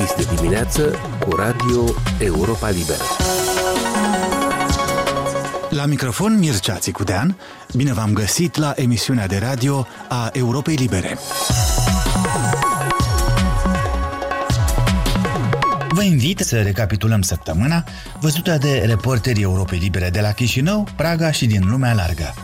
Deschis de dimineață cu Radio Europa Liberă. La microfon Mircea Țicudean, bine v-am găsit la emisiunea de radio a Europei Libere. Vă invit să recapitulăm săptămâna văzută de reporterii Europei Libere de la Chișinău, Praga și din lumea largă.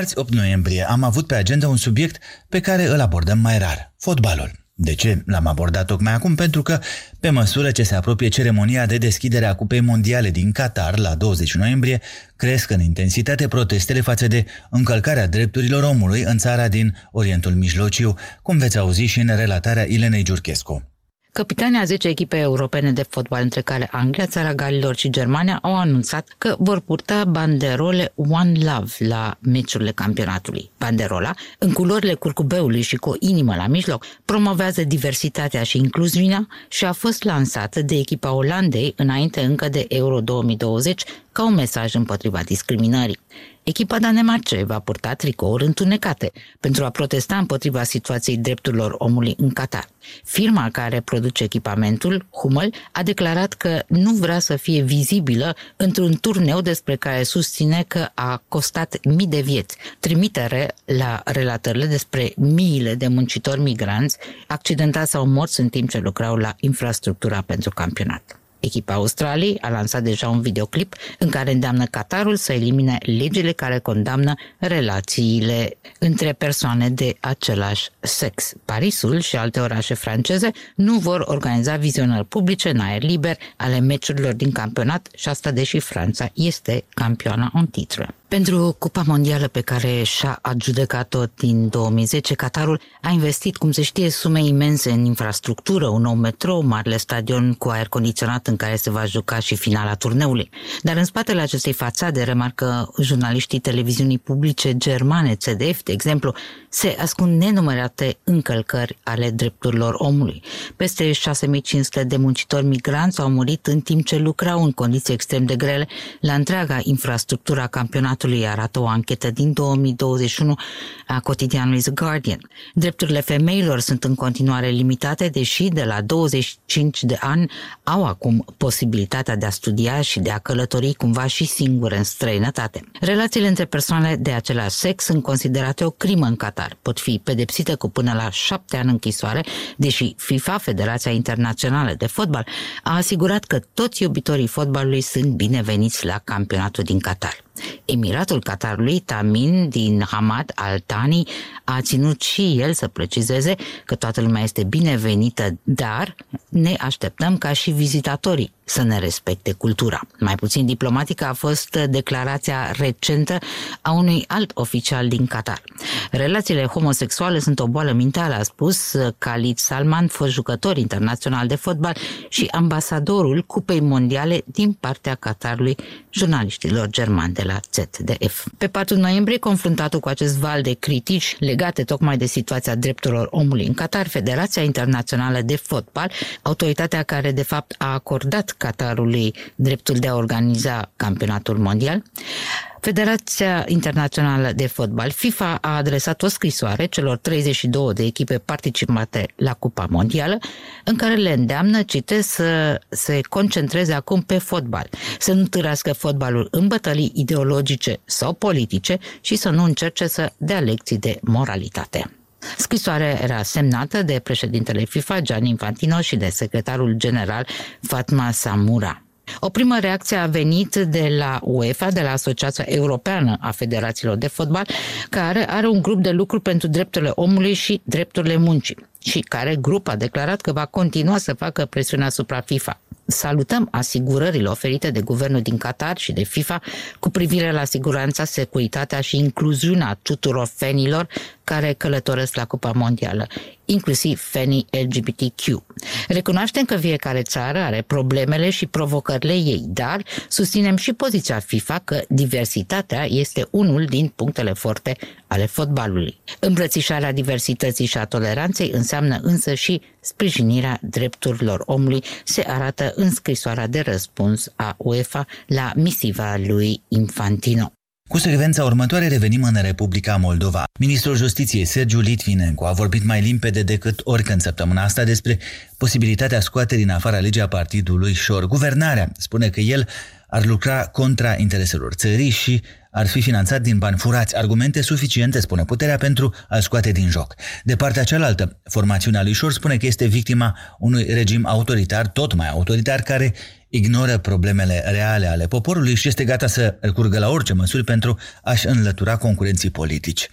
Marți 8 noiembrie am avut pe agenda un subiect pe care îl abordăm mai rar, fotbalul. De ce l-am abordat tocmai acum? Pentru că, pe măsură ce se apropie ceremonia de deschidere a Cupei Mondiale din Qatar la 20 noiembrie, cresc în intensitate protestele față de încălcarea drepturilor omului în țara din Orientul Mijlociu, cum veți auzi și în relatarea Ilenei Giurchescu. Capitanii a 10 echipe europene de fotbal, între care Anglia, Țara Galilor și Germania, au anunțat că vor purta banderole One Love la meciurile campionatului. Banderola, în culorile curcubeului și cu o inimă la mijloc, promovează diversitatea și incluziunea și a fost lansată de echipa Olandei înainte încă de Euro 2020 ca un mesaj împotriva discriminării. Echipa Danemarce va purta tricouri întunecate pentru a protesta împotriva situației drepturilor omului în Qatar. Firma care produce echipamentul, Hummel, a declarat că nu vrea să fie vizibilă într-un turneu despre care susține că a costat mii de vieți, trimitere la relatările despre miile de muncitori migranți accidentați sau morți în timp ce lucrau la infrastructura pentru campionat. Echipa Australiei a lansat deja un videoclip în care îndeamnă Qatarul să elimine legile care condamnă relațiile între persoane de același sex. Parisul și alte orașe franceze nu vor organiza vizionări publice în aer liber ale meciurilor din campionat și asta deși Franța este campioana în titră. Pentru Cupa Mondială pe care și-a adjudecat-o din 2010, Qatarul a investit, cum se știe, sume imense în infrastructură, un nou metrou, marele stadion cu aer condiționat în care se va juca și finala turneului. Dar în spatele acestei fațade, remarcă jurnaliștii televiziunii publice germane, CDF, de exemplu, se ascund nenumărate încălcări ale drepturilor omului. Peste 6500 de muncitori migranți au murit în timp ce lucrau în condiții extrem de grele la întreaga infrastructură a campionatului, arată o anchetă din 2021 a cotidianului The Guardian. Drepturile femeilor sunt în continuare limitate, deși de la 25 de ani au acum posibilitatea de a studia și de a călători cumva și singure în străinătate. Relațiile între persoane de același sex sunt considerate o crimă în Qatar. Pot fi pedepsite cu până la șapte ani închisoare, deși FIFA, Federația Internațională de Fotbal, a asigurat că toți iubitorii fotbalului sunt bineveniți la campionatul din Qatar. Emiratul Qatarului, Tamin din Hamad al Thani, a ținut și el să precizeze că toată lumea este binevenită, dar ne așteptăm ca și vizitatorii să ne respecte cultura. Mai puțin diplomatică a fost declarația recentă a unui alt oficial din Qatar. Relațiile homosexuale sunt o boală mentală, a spus Khalid Salman, fost jucător internațional de fotbal și ambasadorul Cupei Mondiale din partea Qatarului jurnaliștilor germani de la ZDF. Pe 4 noiembrie, confruntat cu acest val de critici legate tocmai de situația drepturilor omului în Qatar, Federația Internațională de Fotbal, autoritatea care de fapt a acordat Qatarului dreptul de a organiza campionatul mondial, Federația Internațională de Fotbal, FIFA, a adresat o scrisoare celor 32 de echipe participate la Cupa Mondială, în care le îndeamnă, citesc, să se concentreze acum pe fotbal, să nu târască fotbalul în bătălii ideologice sau politice și să nu încerce să dea lecții de moralitate. Scrisoarea era semnată de președintele FIFA, Gianni Infantino, și de secretarul general Fatma Samura. O primă reacție a venit de la UEFA, de la Asociația Europeană a Federațiilor de Fotbal, care are un grup de lucru pentru drepturile omului și drepturile muncii și care grup a declarat că va continua să facă presiune asupra FIFA. Salutăm asigurările oferite de guvernul din Qatar și de FIFA cu privire la siguranța, securitatea și incluziunea tuturor fenilor care călătoresc la Cupa Mondială, inclusiv fenii LGBTQ. Recunoaștem că fiecare țară are problemele și provocările ei, dar susținem și poziția FIFA că diversitatea este unul din punctele forte ale fotbalului. Îmbrățișarea diversității și a toleranței înseamnă însă și sprijinirea drepturilor omului, se arată în scrisoarea de răspuns a UEFA la misiva lui Infantino. Cu secvența următoare revenim în Republica Moldova. Ministrul Justiției Sergiu Litvinenko a vorbit mai limpede decât oricând săptămâna asta despre posibilitatea scoaterii în afara legea partidului Șor. Guvernarea spune că el ar lucra contra intereselor țării și ar fi finanțat din bani furați, argumente suficiente, spune puterea, pentru a scoate din joc. De partea cealaltă, formațiunea lui Șor spune că este victima unui regim autoritar, tot mai autoritar, care ignoră problemele reale ale poporului și este gata să recurgă la orice măsuri pentru a-și înlătura concurenții politici.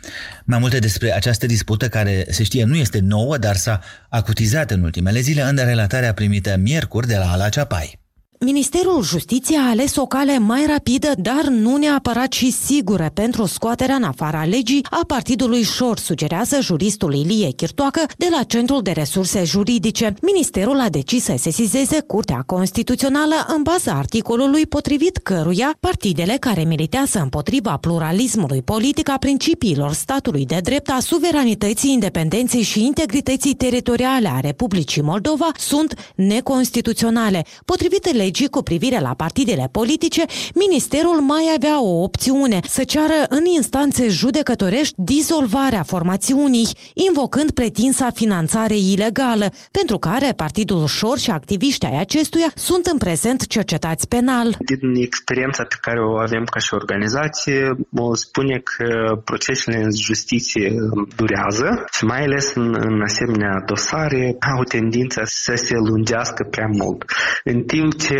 Mai multe despre această dispută care, se știe, nu este nouă, dar s-a acutizat în ultimele zile în relatarea primită miercuri de la Ala Ceapai. Ministerul Justiției a ales o cale mai rapidă, dar nu neapărat și sigură pentru scoaterea în afara legii a partidului Șor, sugerează juristul Ilie Chirtoacă de la Centrul de Resurse Juridice. Ministerul a decis să sesizeze Curtea Constituțională în baza articolului potrivit căruia partidele care militează împotriva pluralismului politic a principiilor statului de drept, a suveranității, independenței și integrității teritoriale a Republicii Moldova sunt neconstituționale. Potrivit legii cu privire la partidele politice, ministerul mai avea o opțiune să ceară în instanțe judecătorești dizolvarea formațiunii, invocând pretinsa finanțare ilegală, pentru care Partidul Șor și activiștii ai acestuia sunt în prezent cercetați penal. Din experiența pe care o avem ca și organizație, mă spune că procesele în justiție durează și mai ales în, în asemenea dosare au tendința să se lungească prea mult. În timp ce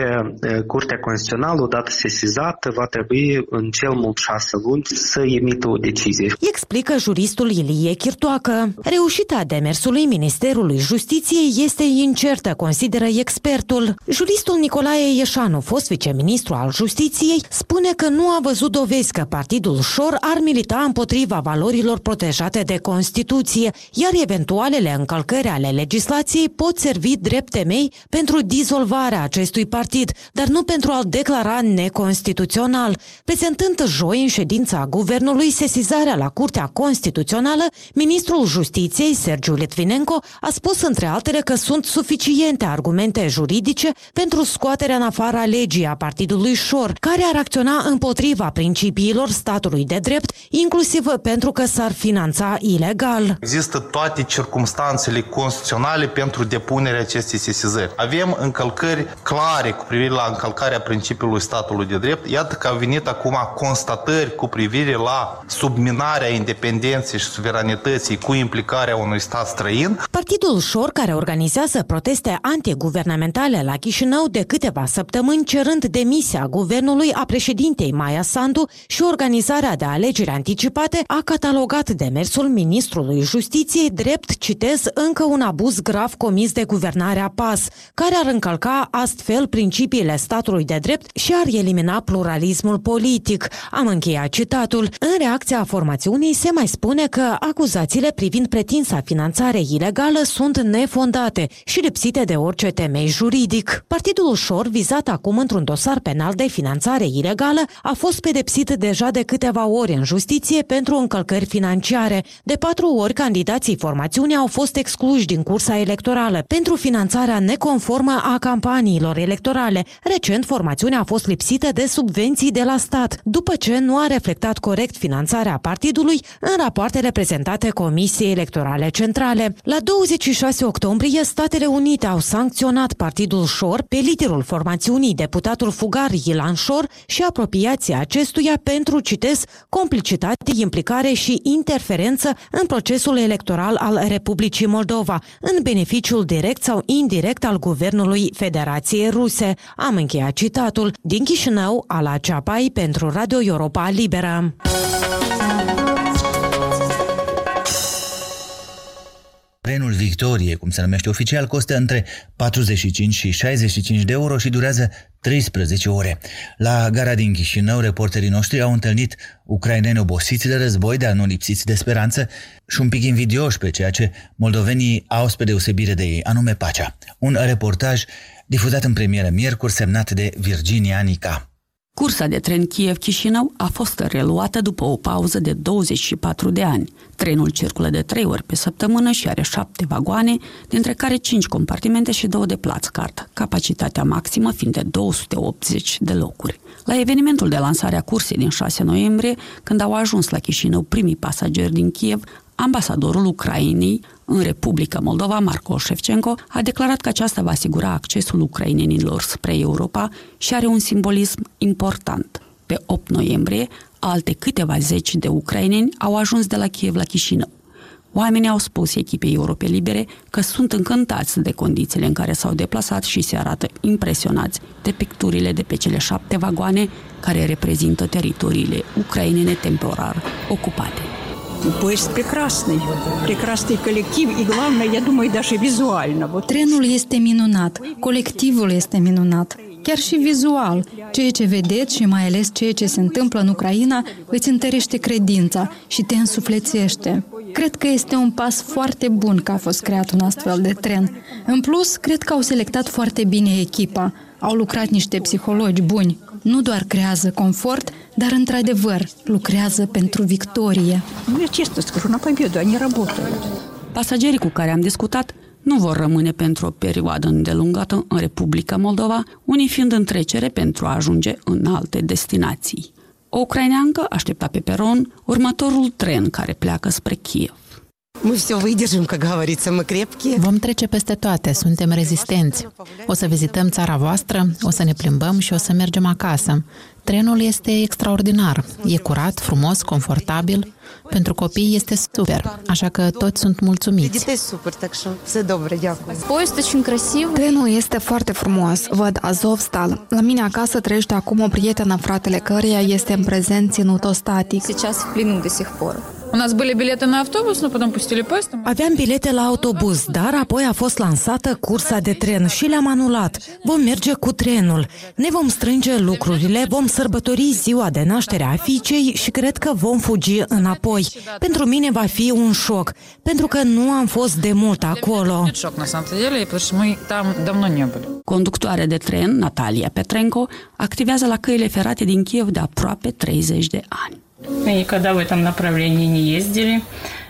Curtea Constituțională, odată sesizată, va trebui în cel mult șase luni să emită o decizie. Explică juristul Ilie Chirtoacă. Reușita demersului Ministerului Justiției este incertă, consideră expertul. Juristul Nicolae Ieșanu, fost viceministru al Justiției, spune că nu a văzut dovezi că Partidul Șor ar milita împotriva valorilor protejate de Constituție, iar eventualele încălcări ale legislației pot servi drept temei pentru dizolvarea acestui partid, dar nu pentru a-l declara neconstituțional. Prezentând joi în ședința guvernului sesizarea la Curtea Constituțională, ministrul Justiției, Sergiu Litvinenko, a spus între altele că sunt suficiente argumente juridice pentru scoaterea în afara legii a partidului Șor, care ar acționa împotriva principiilor statului de drept, inclusiv pentru că s-ar finanța ilegal. Există toate circumstanțele constituționale pentru depunerea acestei sesizări. Avem încălcări clare clare cu privire la încălcarea principiului statului de drept, iată că au venit acum constatări cu privire la subminarea independenței și suveranității cu implicarea unui stat străin. Partidul Șor, care organizează proteste antiguvernamentale la Chișinău de câteva săptămâni, cerând demisia guvernului a președintei Maia Sandu și organizarea de alegeri anticipate, a catalogat demersul ministrului Justiției drept, citez, încă un abuz grav comis de guvernarea PAS, care ar încălca astfel principiile statului de drept și ar elimina pluralismul politic. Am încheiat citatul. În reacția formațiunii se mai spune că acuzațiile privind pretinsa finanțare ilegală sunt nefondate și lipsite de orice temei juridic. Partidul Șor, vizat acum într-un dosar penal de finanțare ilegală, a fost pedepsit deja de câteva ori în justiție pentru încălcări financiare. De patru ori, candidații formațiunii au fost excluși din cursa electorală pentru finanțarea neconformă a campaniilor electorale electorale. Recent, formațiunea a fost lipsită de subvenții de la stat, după ce nu a reflectat corect finanțarea partidului în rapoartele prezentate Comisiei Electorale Centrale. La 26 octombrie, Statele Unite au sancționat partidul Șor pe liderul formațiunii, deputatul fugar Ilan Șor și apropiația acestuia pentru, citez, complicitate, implicare și interferență în procesul electoral al Republicii Moldova, în beneficiul direct sau indirect al Guvernului Federației Ruse ruse. Am încheiat citatul din Chișinău, Ala Ceapai pentru Radio Europa Liberă. Trenul Victorie, cum se numește oficial, costă între 45 și 65 de euro și durează 13 ore. La gara din Chișinău, reporterii noștri au întâlnit ucraineni obosiți de război, dar nu lipsiți de speranță și un pic invidioși pe ceea ce moldovenii au spre deosebire de ei, anume pacea. Un reportaj difuzat în premieră miercuri, semnat de Virginia Nica. Cursa de tren Kiev-Chișinău a fost reluată după o pauză de 24 de ani. Trenul circulă de 3 ori pe săptămână și are 7 vagoane, dintre care 5 compartimente și 2 de plați cart, capacitatea maximă fiind de 280 de locuri. La evenimentul de lansare a cursei din 6 noiembrie, când au ajuns la Chișinău primii pasageri din Kiev, ambasadorul Ucrainei în Republica Moldova, Marco Shevchenko, a declarat că aceasta va asigura accesul ucrainenilor spre Europa și are un simbolism important. Pe 8 noiembrie, alte câteva zeci de ucraineni au ajuns de la Kiev la Chișinău. Oamenii au spus echipei Europe Libere că sunt încântați de condițiile în care s-au deplasat și se arată impresionați de picturile de pe cele șapte vagoane care reprezintă teritoriile ucrainene temporar ocupate. Поезд прекрасный, прекрасный коллектив и главное, я думаю, даже визуально. Вот. Trenul este minunat, colectivul este minunat, chiar și vizual. Ceea ce vedeți și mai ales ceea ce se întâmplă în Ucraina îți întărește credința și te însuflețește. Cred că este un pas foarte bun că a fost creat un astfel de tren. În plus, cred că au selectat foarte bine echipa. Au lucrat niște psihologi buni. nu doar creează confort, dar într-adevăr lucrează pentru victorie. Pasagerii cu care am discutat nu vor rămâne pentru o perioadă îndelungată în Republica Moldova, unii fiind în trecere pentru a ajunge în alte destinații. O ucraineancă aștepta pe peron următorul tren care pleacă spre Kiev. Vom trece peste toate, suntem rezistenți. O să vizităm țara voastră, o să ne plimbăm și o să mergem acasă. Trenul este extraordinar. E curat, frumos, confortabil. Pentru copii este super, așa că toți sunt Для mulțumiți. дітей супер, так що все добре, дякую. Поезд очень красивый. Trenul este foarte frumos. Văd Azovstal. La mine acasă trăiește acum o prietenă, fratele căreia este în prezent ținut ostatic. Сейчас в плену до сих пор. Aveam bilete la autobuz, dar apoi a fost lansată cursa de tren și le-am anulat. Vom merge cu trenul. Ne vom strânge lucrurile, vom sărbători ziua de naștere a fiicei și cred că vom fugi înapoi. Pentru mine va fi un șoc, pentru că nu am fost de mult acolo. Conductoare de tren, Natalia Petrenko, activează la căile ferate din Kiev de aproape 30 de ani.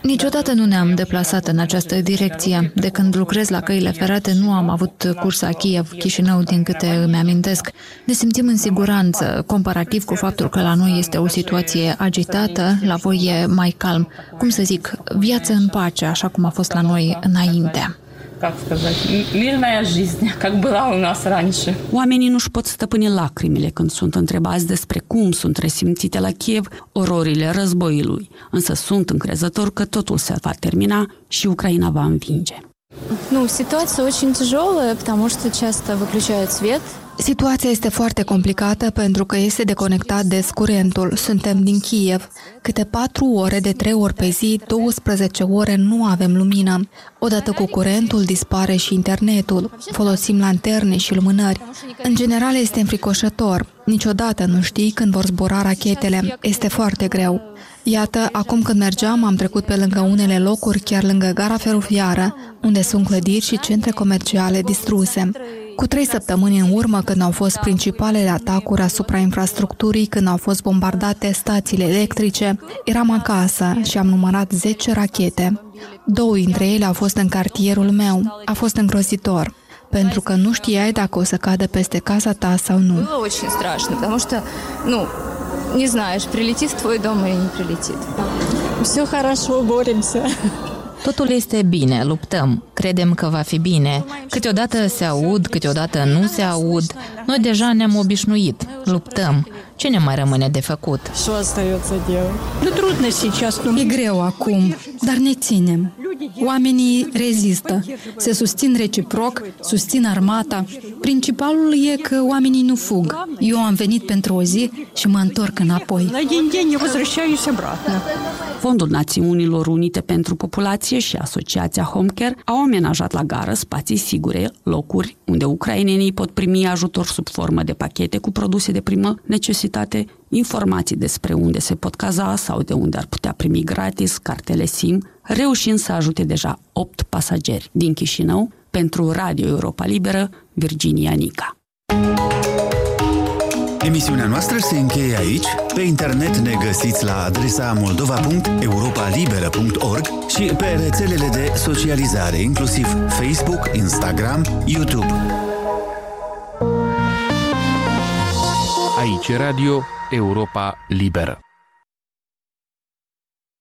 Niciodată nu ne-am deplasat în această direcție. De când lucrez la căile ferate, nu am avut cursa Kiev-Chișinău, din câte îmi amintesc. Ne simțim în siguranță, comparativ cu faptul că la noi este o situație agitată, la voi e mai calm. Cum să zic, viață în pace, așa cum a fost la noi înainte Как сказать, м- мирная жизнь, как была у нас раньше. Oamenii nu-și pot stăpâni lacrimile când sunt întrebați despre cum sunt resimțite la Kiev ororile războiului, însă sunt încrezători că totul se va termina și Ucraina va învinge. Ну, ситуация очень тяжелая, потому что часто выключают свет. Situația este foarte complicată pentru că este deconectat des curentul. Suntem din Kiev. Câte 4 ore de 3 ori pe zi, 12 ore nu avem lumină. Odată cu curentul dispare și internetul. Folosim lanterne și lumânări. În general este înfricoșător. Niciodată nu știi când vor zbura rachetele. Este foarte greu. Iată, acum când mergeam, am trecut pe lângă unele locuri, chiar lângă gara feroviară, unde sunt clădiri și centre comerciale distruse. Cu trei săptămâni în urmă, când au fost principalele atacuri asupra infrastructurii, când au fost bombardate stațiile electrice, eram acasă și am numărat 10 rachete. Două dintre ele au fost în cartierul meu. A fost îngrozitor, pentru că nu știai dacă o să cadă peste casa ta sau nu. Было очень страшно, потому что, ну, не знаешь, прилетит в твой дом или не прилетит. Все хорошо, боремся. Totul este bine, luptăm, credem că va fi bine. Câteodată se aud, câteodată nu se aud. Noi deja ne-am obișnuit, luptăm. Ce ne mai rămâne de făcut? E greu acum, dar ne ținem. Oamenii rezistă, se susțin reciproc, susțin armata. Principalul e că oamenii nu fug. Eu am venit pentru o zi și mă întorc înapoi. Fondul Națiunilor Unite pentru Populație și Asociația Homecare au amenajat la gară spații sigure, locuri unde ucrainenii pot primi ajutor sub formă de pachete cu produse de primă necesitate, informații despre unde se pot caza sau de unde ar putea primi gratis cartele SIM, reușind să ajute deja 8 pasageri din Chișinău pentru Radio Europa Liberă, Virginia Nica. Emisiunea noastră se încheie aici. Pe internet ne găsiți la adresa moldova.europalibera.org și pe rețelele de socializare, inclusiv Facebook, Instagram, YouTube. Aici Radio Europa Liberă.